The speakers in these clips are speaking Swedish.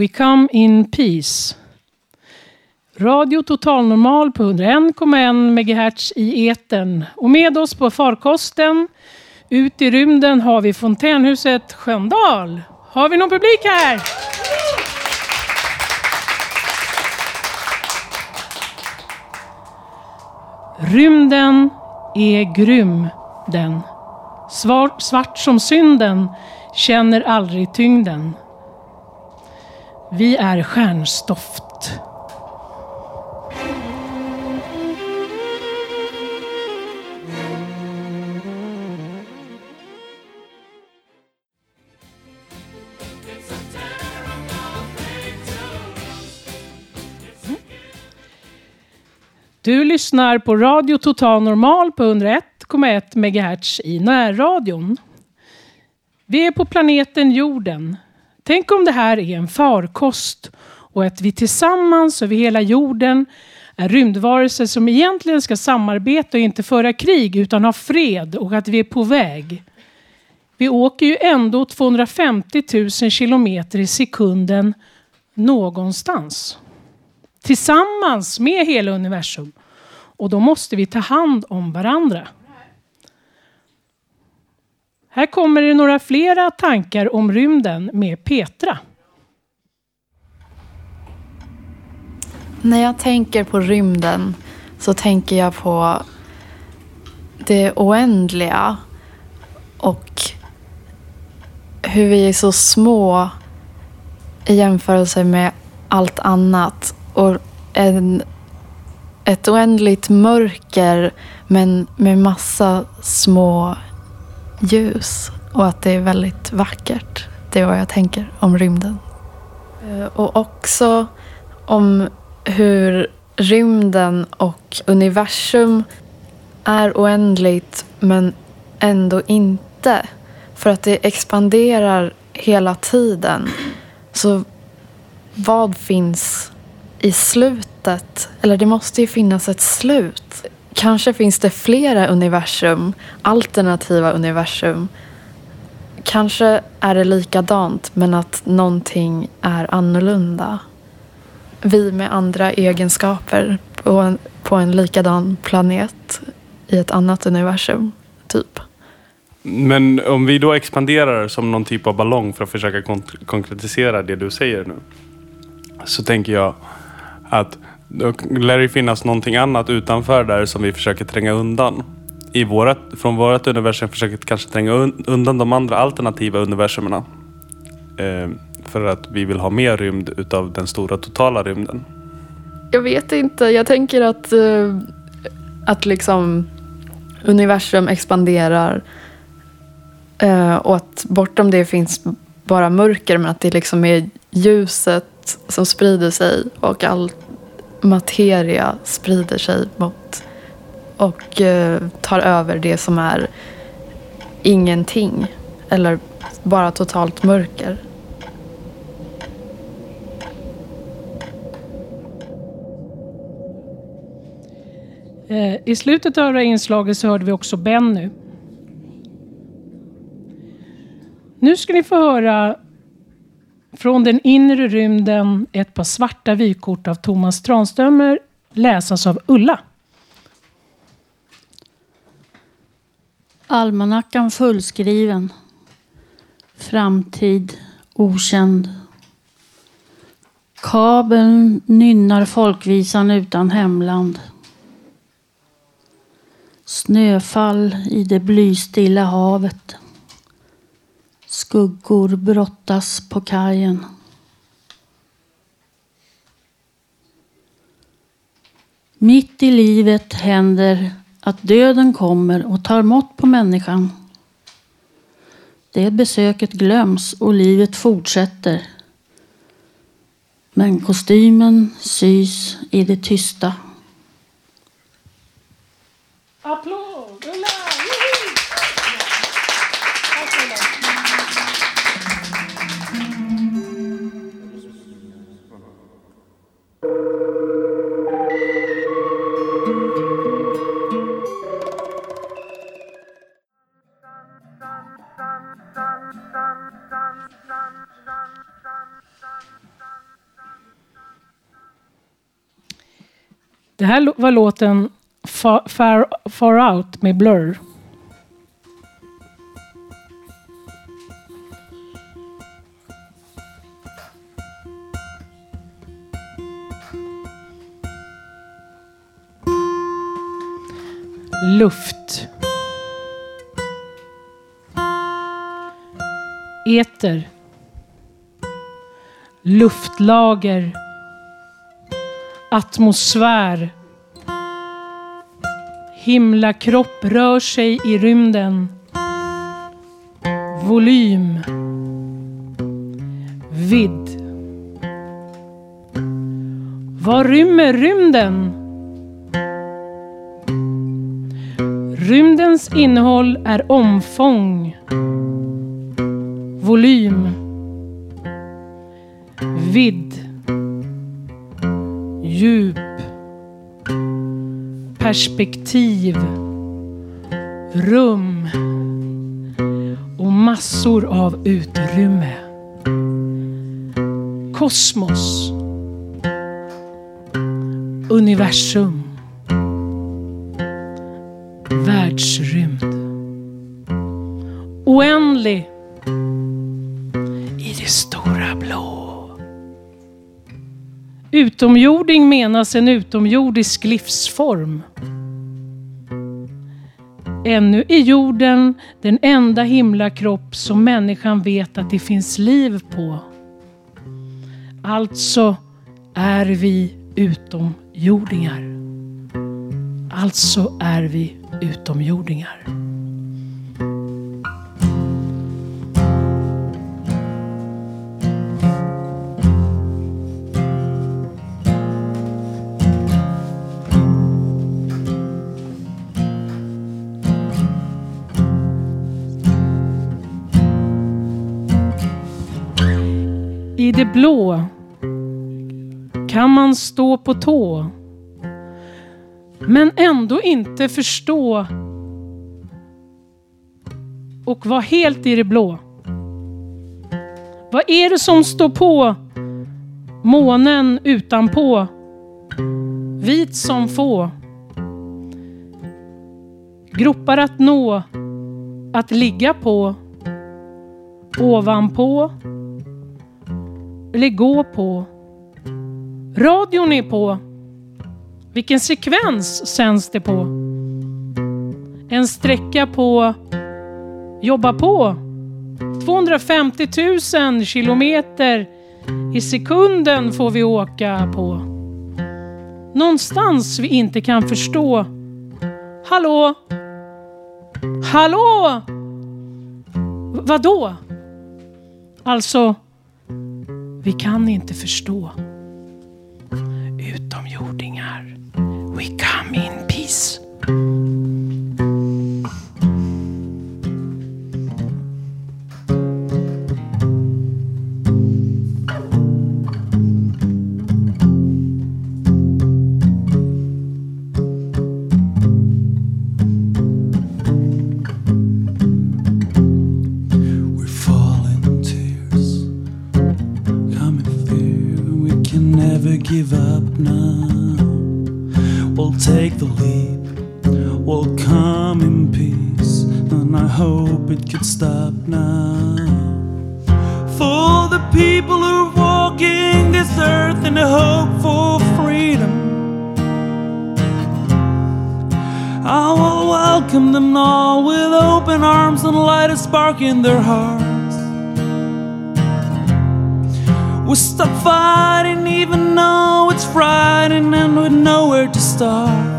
We come in peace. Radio Total Normal på 101,1 MHz i etern. Och med oss på farkosten ut i rymden har vi fontänhuset Sköndal. Har vi någon publik här? Rymden är grym den. Svart, svart som synden känner aldrig tyngden. Vi är stjärnstoft. Du lyssnar på Radio Total Normal på 101,1 MHz i närradion. Vi är på planeten jorden. Tänk om det här är en farkost och att vi tillsammans över hela jorden är rymdvarelser som egentligen ska samarbeta och inte föra krig utan ha fred och att vi är på väg. Vi åker ju ändå 250 000 kilometer i sekunden någonstans. Tillsammans med hela universum. Och då måste vi ta hand om varandra. Här kommer det några flera tankar om rymden med Petra. När jag tänker på rymden så tänker jag på det oändliga och hur vi är så små i jämförelse med allt annat. Och en, ett oändligt mörker men med massa små ljus och att det är väldigt vackert. Det är vad jag tänker om rymden. Eh, och också om hur rymden och universum är oändligt men ändå inte. För att det expanderar hela tiden. Så vad finns i slutet? Eller det måste ju finnas ett slut. Kanske finns det flera universum, alternativa universum. Kanske är det likadant men att någonting är annorlunda. Vi med andra egenskaper på en, på en likadan planet i ett annat universum, typ. Men om vi då expanderar som någon typ av ballong för att försöka konkretisera det du säger nu. Så tänker jag att då lär det finnas någonting annat utanför där som vi försöker tränga undan. I vårat, från vårt universum försöker vi kanske tränga undan de andra alternativa universumerna. Eh, för att vi vill ha mer rymd utav den stora totala rymden. Jag vet inte. Jag tänker att, eh, att liksom universum expanderar eh, och att bortom det finns bara mörker men att det liksom är ljuset som sprider sig och allt materia sprider sig mot och eh, tar över det som är ingenting eller bara totalt mörker. Eh, I slutet av det här inslaget så hörde vi också Benny. Nu ska ni få höra från den inre rymden ett par svarta vykort av Thomas Tranströmer läsas av Ulla. Almanackan fullskriven. Framtid okänd. Kabeln nynnar folkvisan utan hemland. Snöfall i det blystilla havet. Skuggor brottas på kajen. Mitt i livet händer att döden kommer och tar mått på människan. Det besöket glöms och livet fortsätter. Men kostymen sys i det tysta. Applåd! Det här var låten Far, Far, Far Out med Blur. Luft. Eter. Luftlager. Atmosfär. Himlakropp rör sig i rymden. Volym. Vidd. Vad rymmer rymden? Rymdens innehåll är omfång. Volym. Vidd. Djup perspektiv, rum och massor av utrymme. Kosmos. Universum. Världsrymd. Oändlig. I det stora blå. Utomjording menas en utomjordisk livsform. Ännu är jorden den enda himlakropp som människan vet att det finns liv på. Alltså är vi utomjordingar. Alltså är vi utomjordingar. Blå kan man stå på tå men ändå inte förstå och vara helt i det blå. Vad är det som står på månen utanpå? Vit som få. Gropar att nå, att ligga på, ovanpå eller gå på. Radion är på. Vilken sekvens sänds det på? En sträcka på jobba på. 250 000 kilometer i sekunden får vi åka på. Någonstans vi inte kan förstå. Hallå? Hallå? Vadå? Alltså, vi kan inte förstå. Utomjordingar. We come in peace. Stop now. For the people who are walking this earth in the hope for freedom. I will welcome them all with open arms and light a spark in their hearts. We stop fighting even though it's frightening and we know where to start.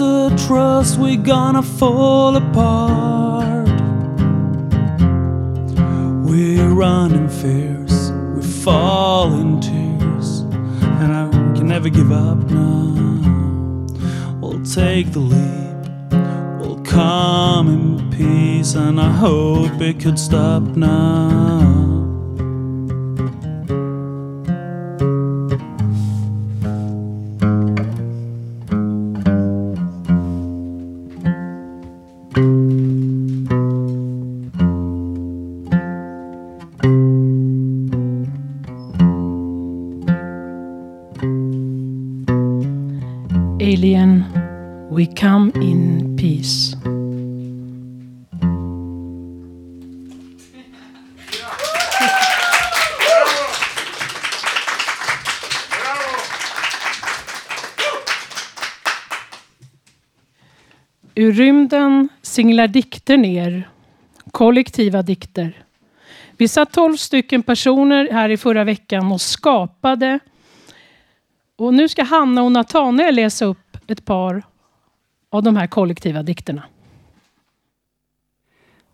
Lose the trust, we're gonna fall apart. We run in fears, we fall in tears, and I can never give up now. We'll take the leap, we'll come in peace, and I hope it could stop now. Ur rymden singlar dikter ner, kollektiva dikter. Vi satt tolv stycken personer här i förra veckan och skapade. Och nu ska Hanna och Nathaniel läsa upp ett par av de här kollektiva dikterna.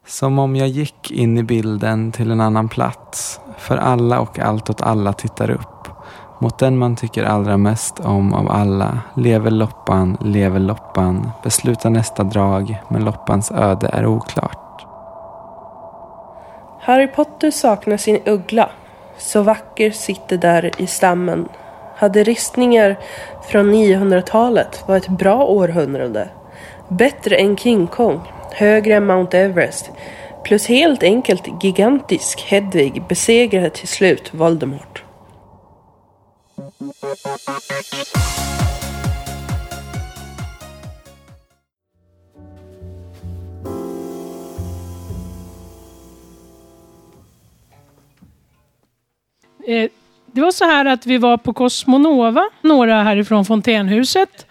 Som om jag gick in i bilden till en annan plats. För alla och allt åt alla tittar upp. Mot den man tycker allra mest om av alla. Lever loppan, lever loppan. Beslutar nästa drag, men loppans öde är oklart. Harry Potter saknar sin uggla. Så vacker sitter där i stammen. Hade ristningar från 900-talet var ett bra århundrade. Bättre än King Kong, högre än Mount Everest. Plus helt enkelt gigantisk Hedvig besegrade till slut Voldemort. Eh, det var så här att vi var på Cosmonova, några härifrån Fontänhuset.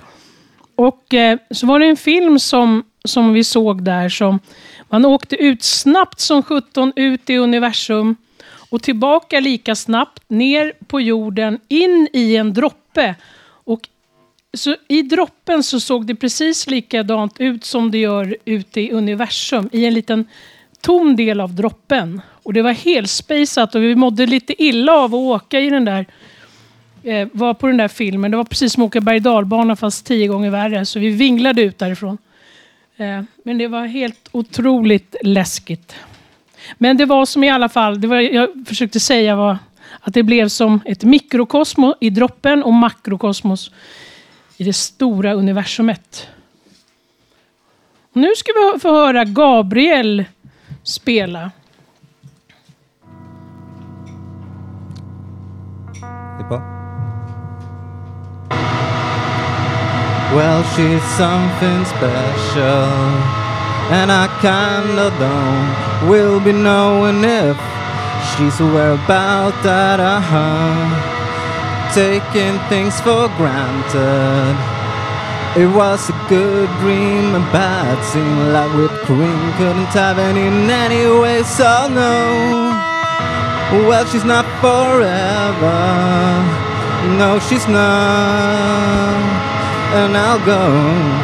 Och eh, så var det en film som, som vi såg där som man åkte ut snabbt som 17 ut i universum och tillbaka lika snabbt ner på jorden in i en droppe. Och så I droppen så såg det precis likadant ut som det gör ute i universum i en liten tom del av droppen. Och det var helspejsat och vi mådde lite illa av att åka i den där eh, var på den där filmen. Det var precis som att åka berg dalbana fast tio gånger värre. Så vi vinglade ut därifrån. Eh, men det var helt otroligt läskigt. Men det var som i alla fall, det var, jag försökte säga var att det blev som ett mikrokosmos i droppen och makrokosmos i det stora universumet. Nu ska vi få höra Gabriel spela. Well, she's something special, and I kinda don't will be knowing if she's aware about that. Uh-huh. Taking things for granted. It was a good dream, a bad scene, like whipped cream. Couldn't have it in any way, so no. Well, she's not forever. No, she's not. And I'll go.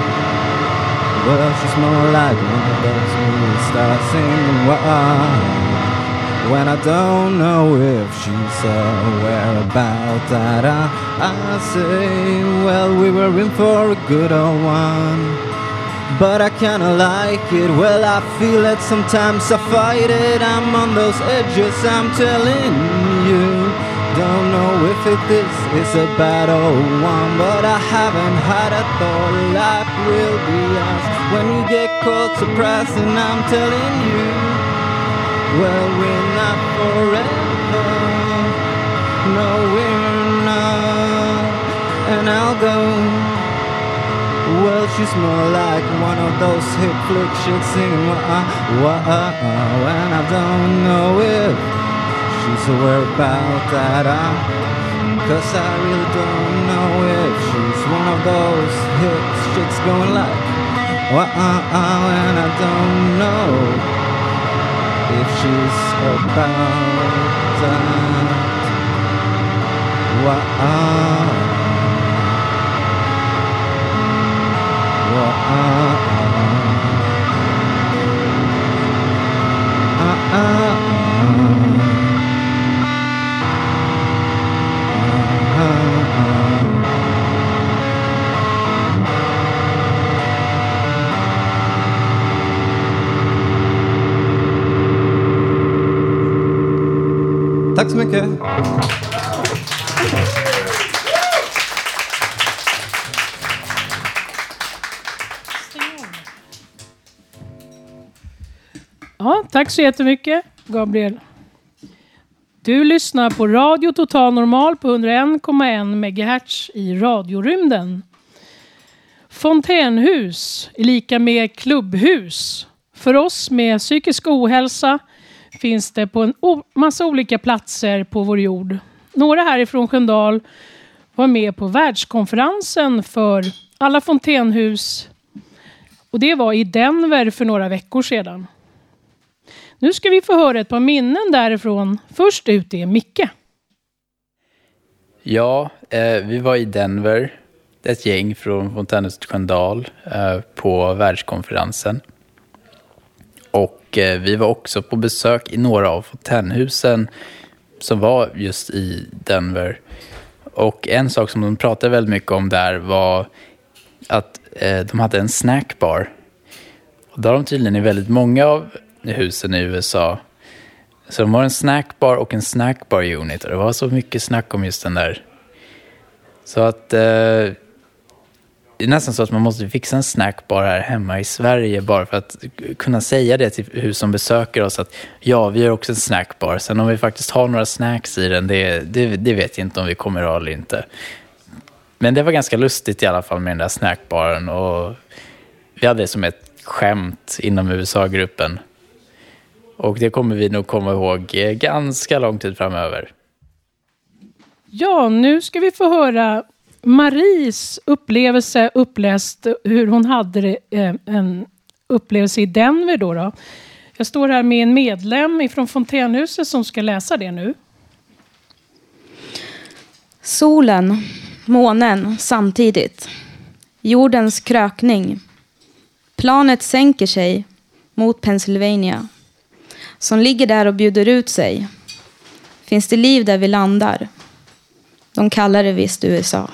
Well, she's more like one of those movies start singing. Wow. When I don't know if she's aware about that, I, I say, well, we were in for a good old one. But I kinda like it, well, I feel it sometimes, I fight it. I'm on those edges, I'm telling you. If it is, is a bad old one, but I haven't had a thought life will be ours. When you get caught surprising, I'm telling you. Well, we're not forever. No, we're not. And I'll go. Well, she's more like one of those hip flick singing. Wah, wah, wah, and I don't know if she's aware about that. I, Cause I really don't know if she's one of those hip chicks going like. Wah, and I don't know if she's about that. Wow. Wow. Tack så mycket. Ja, tack så jättemycket, Gabriel. Du lyssnar på Radio Total Normal på 101,1 MHz i radiorymden. Fontänhus är lika med klubbhus. För oss med psykisk ohälsa finns det på en massa olika platser på vår jord. Några härifrån Sköndal var med på världskonferensen för alla fontänhus. Och det var i Denver för några veckor sedan. Nu ska vi få höra ett par minnen därifrån. Först ut är Micke. Ja, eh, vi var i Denver, ett gäng från Fontänhuset Sköndal eh, på världskonferensen. Och eh, vi var också på besök i några av fontänhusen som var just i Denver. Och en sak som de pratade väldigt mycket om där var att eh, de hade en snackbar. Och det har de tydligen i väldigt många av husen i USA. Så de har en snackbar och en snackbar unit och det var så mycket snack om just den där. Så att eh, det är nästan så att man måste fixa en snackbar här hemma i Sverige bara för att kunna säga det till hus som besöker oss att ja, vi har också en snackbar. Sen om vi faktiskt har några snacks i den, det, det, det vet jag inte om vi kommer ha eller inte. Men det var ganska lustigt i alla fall med den där snackbaren och vi hade det som ett skämt inom USA-gruppen. Och det kommer vi nog komma ihåg eh, ganska lång tid framöver. Ja, nu ska vi få höra Maries upplevelse uppläst hur hon hade det, eh, en upplevelse i Denver. Då, då. Jag står här med en medlem från Fontänhuset som ska läsa det nu. Solen, månen samtidigt. Jordens krökning. Planet sänker sig mot Pennsylvania som ligger där och bjuder ut sig. Finns det liv där vi landar? De kallar det visst USA.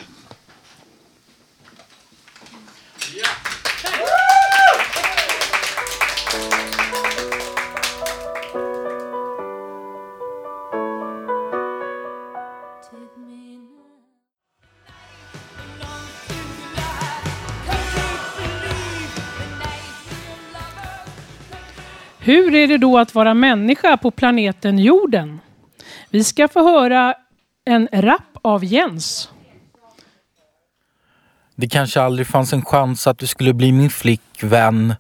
Hur är det då att vara människa på planeten jorden? Vi ska få höra en rap av Jens. Det kanske aldrig fanns en chans att du skulle bli min flickvän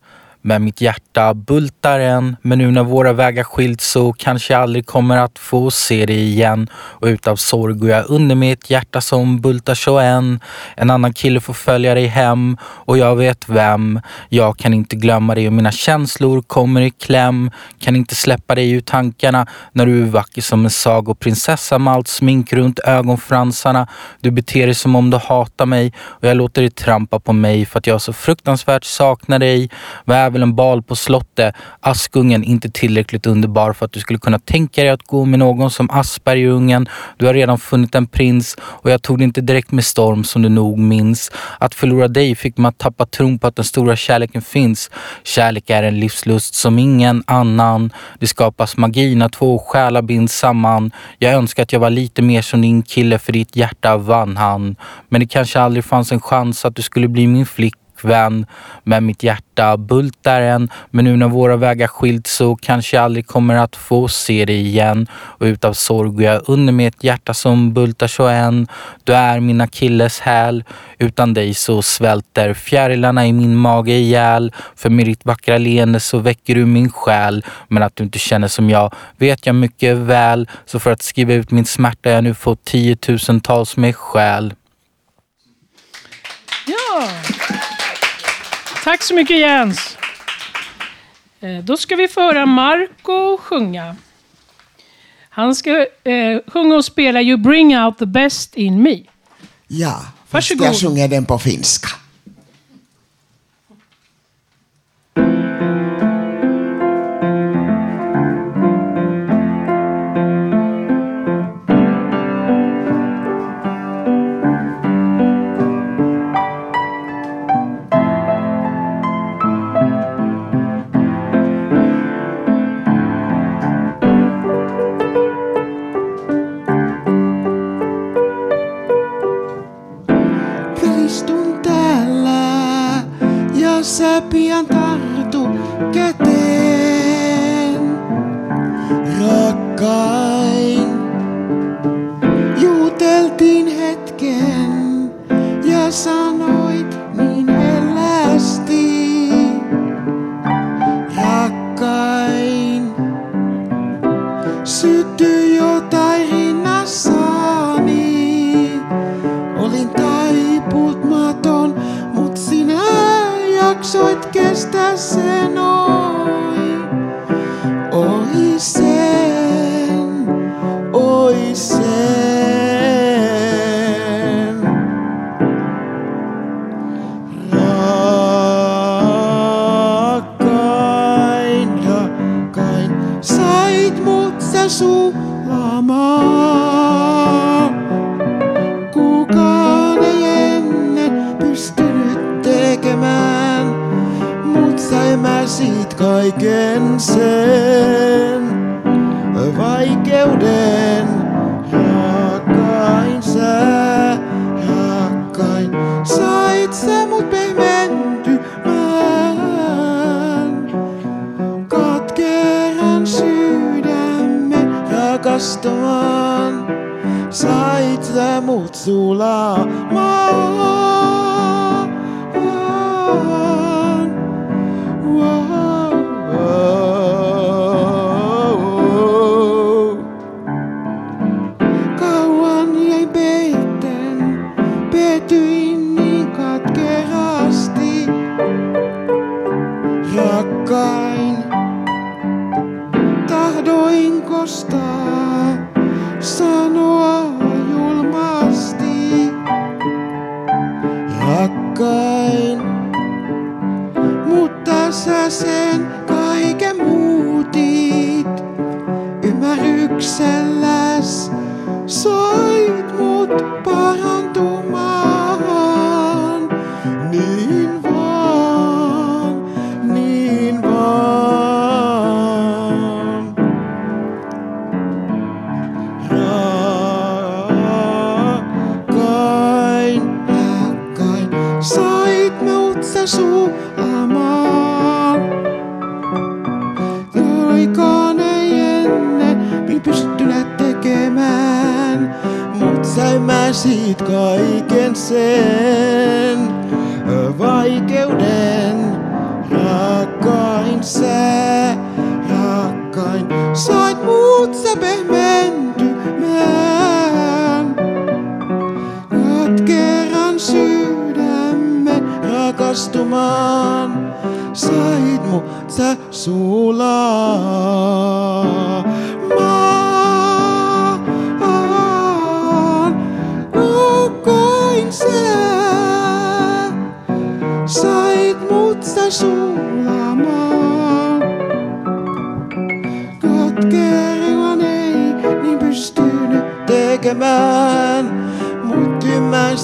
men mitt hjärta bultar än. Men nu när våra vägar skilts så kanske jag aldrig kommer att få se dig igen. Och utav sorg går jag under med ett hjärta som bultar så än. En annan kille får följa dig hem och jag vet vem. Jag kan inte glömma dig och mina känslor kommer i kläm. Kan inte släppa dig ur tankarna när du är vacker som en sagoprinsessa med allt smink runt ögonfransarna. Du beter dig som om du hatar mig och jag låter dig trampa på mig för att jag så fruktansvärt saknar dig. Väv väl en bal på slottet. Askungen inte tillräckligt underbar för att du skulle kunna tänka dig att gå med någon som Aspergerungen. Du har redan funnit en prins och jag tog det inte direkt med storm som du nog minns. Att förlora dig fick mig att tappa tron på att den stora kärleken finns. Kärlek är en livslust som ingen annan. Det skapas magi när två själar binds samman. Jag önskar att jag var lite mer som din kille för ditt hjärta vann han. Men det kanske aldrig fanns en chans att du skulle bli min flicka flickvän, Men mitt hjärta bultar än. Men nu när våra vägar skilt så kanske jag aldrig kommer att få se dig igen. Och utav sorg går jag under med ett hjärta som bultar så än. Du är mina killes häl. Utan dig så svälter fjärilarna i min mage ihjäl. För med ditt vackra leende så väcker du min själ. Men att du inte känner som jag vet jag mycket väl. Så för att skriva ut min smärta jag nu fått tiotusentals med själ. Ja! Tack så mycket Jens. Eh, då ska vi få höra Marco sjunga. Han ska eh, sjunga och spela You bring out the best in me. Ja, fast Varsågod. jag sjunger den på finska. rakkauden rakkauden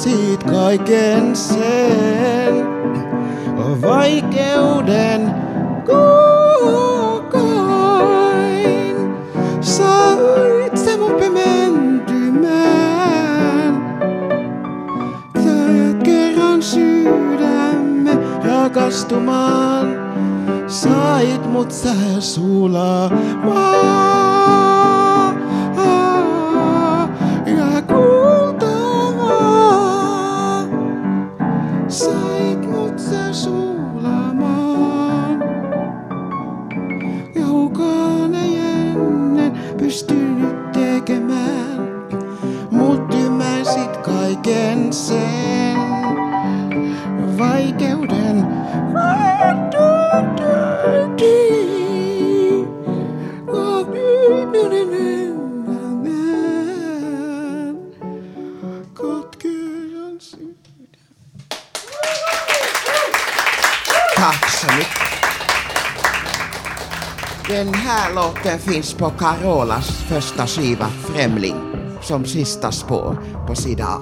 ymmärsit kaiken sen vaikeuden kokoin. Sait sä mut pimentymään. Sait kerran sydämme rakastumaan. Sait mut sä sulamaan. Sen vaikeuden. Tack så mycket. Den här låten finns på Carolas första skiva Främling som sista spår på sida A.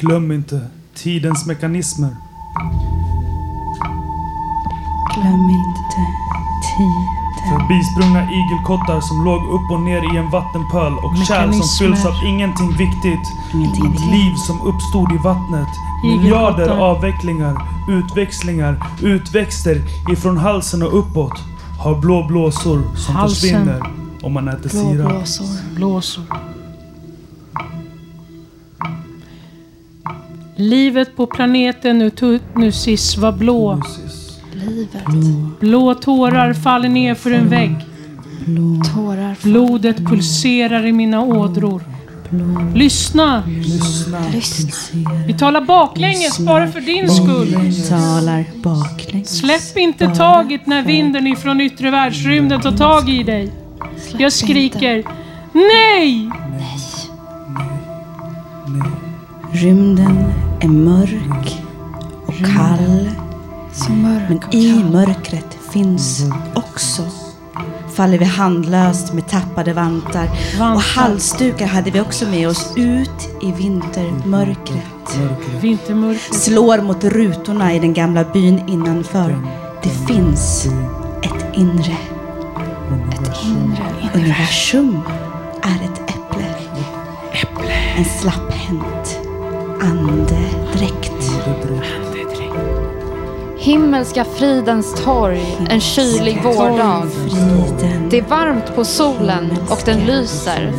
Glöm inte tidens mekanismer. Glöm inte. Förbisprungna igelkottar som låg upp och ner i en vattenpöl och kärl som fylls av ingenting viktigt. Ingenting. Liv som uppstod i vattnet. Miljarder avvecklingar, utväxlingar, utväxter ifrån halsen och uppåt. Har blå blåsor som Halsen. försvinner om man äter Blå sirap. blåsor. Blåsor. Livet på planeten Utunusis var blå. Livet. Blå tårar faller ner för en vägg. Tårar. Blodet pulserar i mina ådror. Lyssna! Lyssna. Vi talar baklänges bara för din skull. talar baklänges. Släpp inte taget när vinden ifrån yttre världsrymden tar tag i dig. Jag skriker nej! Rymden är mörk och kall. Men i mörkret finns också faller vi handlöst med tappade vantar. Och halsdukar hade vi också med oss ut i vintermörkret. Vintermörkret. Slår mot rutorna i den gamla byn innanför. Det finns ett inre. Ett inre. Universum är ett äpple. En slapphänt andedräkt. Himmelska fridens torg, en kylig vårdag. Det är varmt på solen och den lyser.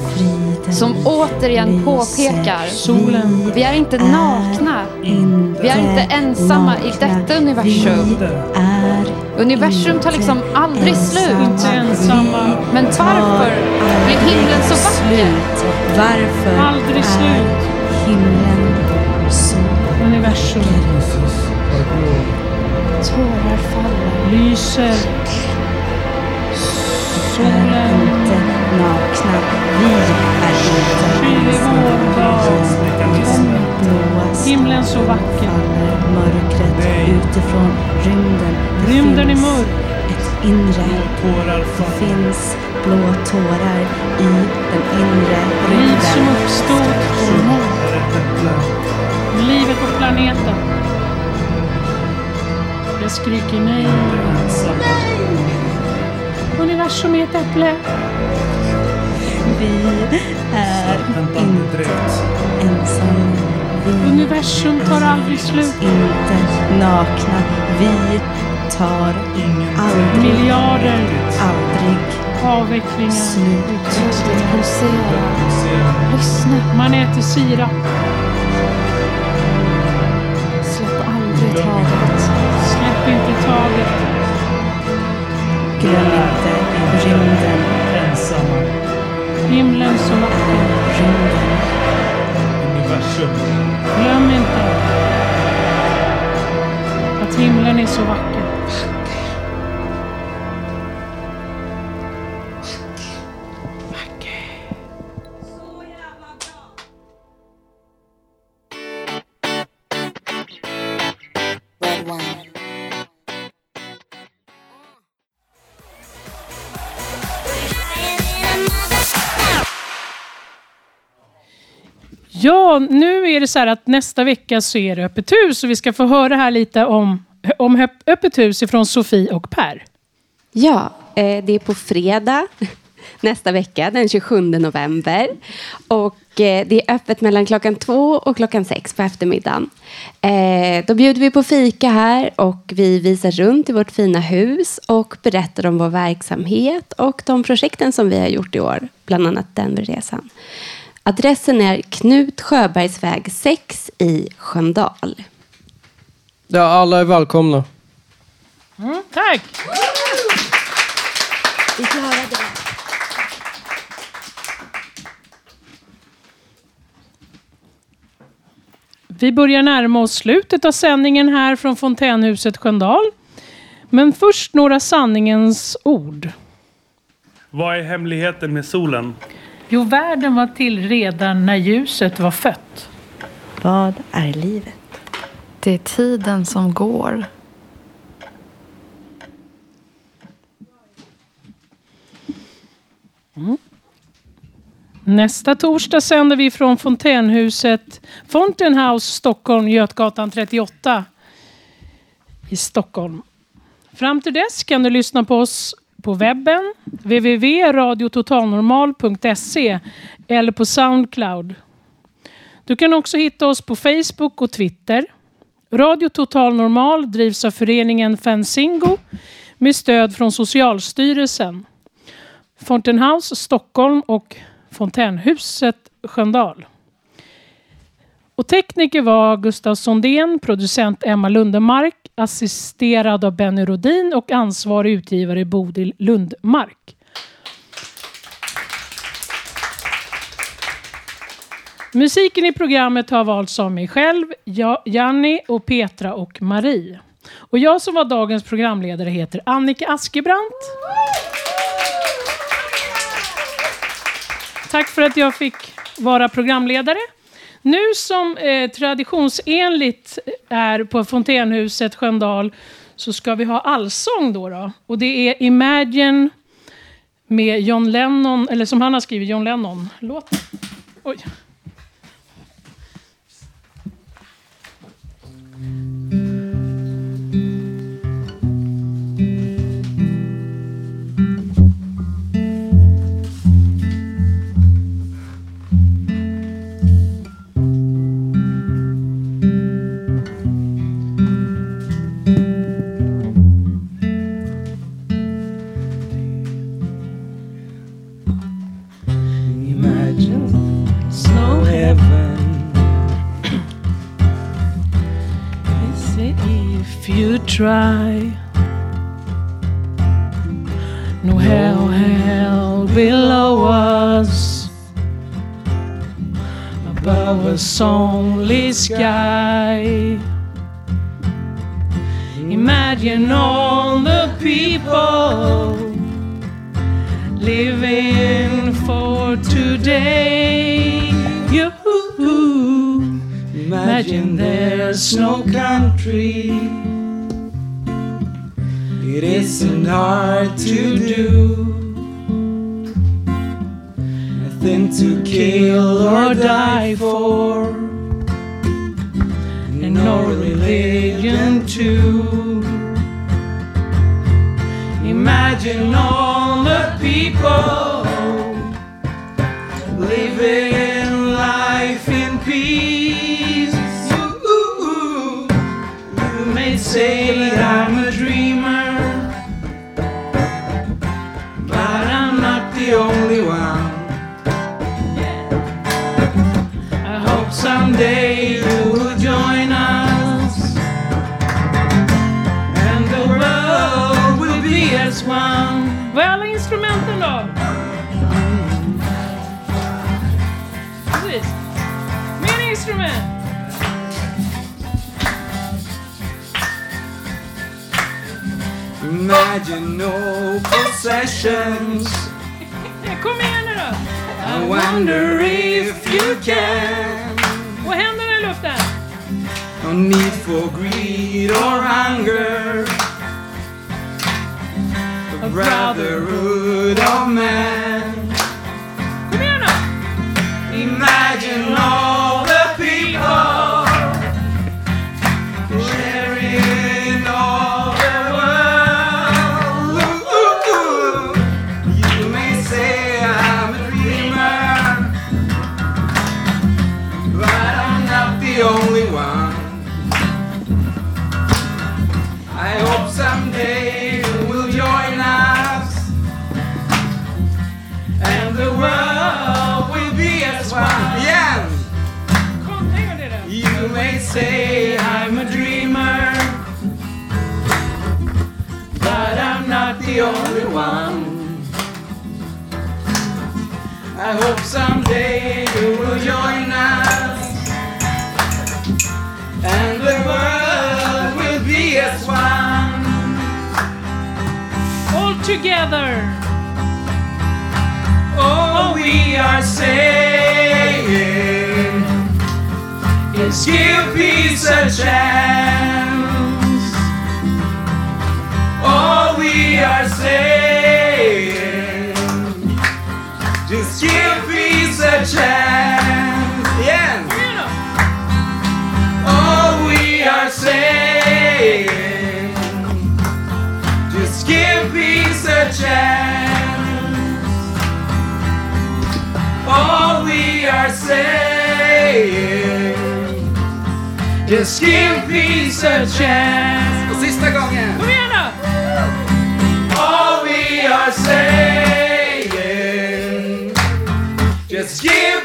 Som återigen påpekar, vi är inte nakna. Vi är inte ensamma i detta universum. Universum tar liksom aldrig slut. Men varför blir himlen så vacker? Varför Aldrig slut. är himlen så Universum Tårar faller. lyser. Solen. inte nakna. Vi är inte blåa Himlen så vacker. faller mörkret utifrån rymden. Rymden är mörk. Ett inre. Det finns blå tårar i den inre Liv som rymden. uppstod. Livet på planeten. Skriker nej. Universum är ett äpple. Vi är inte ensamma. Vi Universum tar aldrig slut. inte nakna. Vi tar aldrig, Miljarder aldrig avvecklingar. slut. Lyssna. Man äter sirap. Rymden. Universum. Glöm inte att himlen är så vacker. Nu är det så här att nästa vecka så är det öppet hus och vi ska få höra här lite om, om öppet hus ifrån Sofie och Per. Ja, eh, det är på fredag nästa vecka, den 27 november. Och eh, det är öppet mellan klockan två och klockan sex på eftermiddagen. Eh, då bjuder vi på fika här och vi visar runt i vårt fina hus och berättar om vår verksamhet och de projekten som vi har gjort i år, bland annat Denverresan. Adressen är Knut Sjöbergsväg 6 i Sköndal. Ja, alla är välkomna. Mm, tack! Vi klarade det. Vi börjar närma oss slutet av sändningen här från Fontänhuset Sköndal. Men först några sanningens ord. Vad är hemligheten med solen? Jo, världen var till redan när ljuset var fött. Vad är livet? Det är tiden som går. Mm. Nästa torsdag sänder vi från Fontänhuset Fountain House Stockholm, Götgatan 38 i Stockholm. Fram till dess kan du lyssna på oss på webben www.radiototalnormal.se eller på Soundcloud. Du kan också hitta oss på Facebook och Twitter. Radio Total Normal drivs av föreningen Fanzingo med stöd från Socialstyrelsen. Fountain House Stockholm och Fontänhuset Sköndal. Och tekniker var Gustav Sondén, producent Emma Lundemark, assisterad av Benny Rodin och ansvarig utgivare Bodil Lundmark. Musiken i programmet har valts av mig själv, Janni och Petra och Marie. Och jag som var dagens programledare heter Annika Askebrandt. Tack för att jag fick vara programledare. Nu som eh, traditionsenligt är på Fontänhuset Sköndal så ska vi ha allsång då, då. Och det är Imagine med John Lennon, eller som han har skrivit, John Lennon. Låt. Oj. Mm. Only sky. Imagine all the people living for today. Imagine there's no country. It isn't hard to do. To kill or die for. and no religion too. Imagine all the people Imagine no possessions. Kom igen nu då! I wonder if you can. Och händerna i luften! No need for greed or hunger. A brotherhood together! All we are saying is give peace a chance. All we are saying, just give peace a chance. chance. All we are saying is give peace a chance. Zjistek ognia. Pomiana. All we are saying just give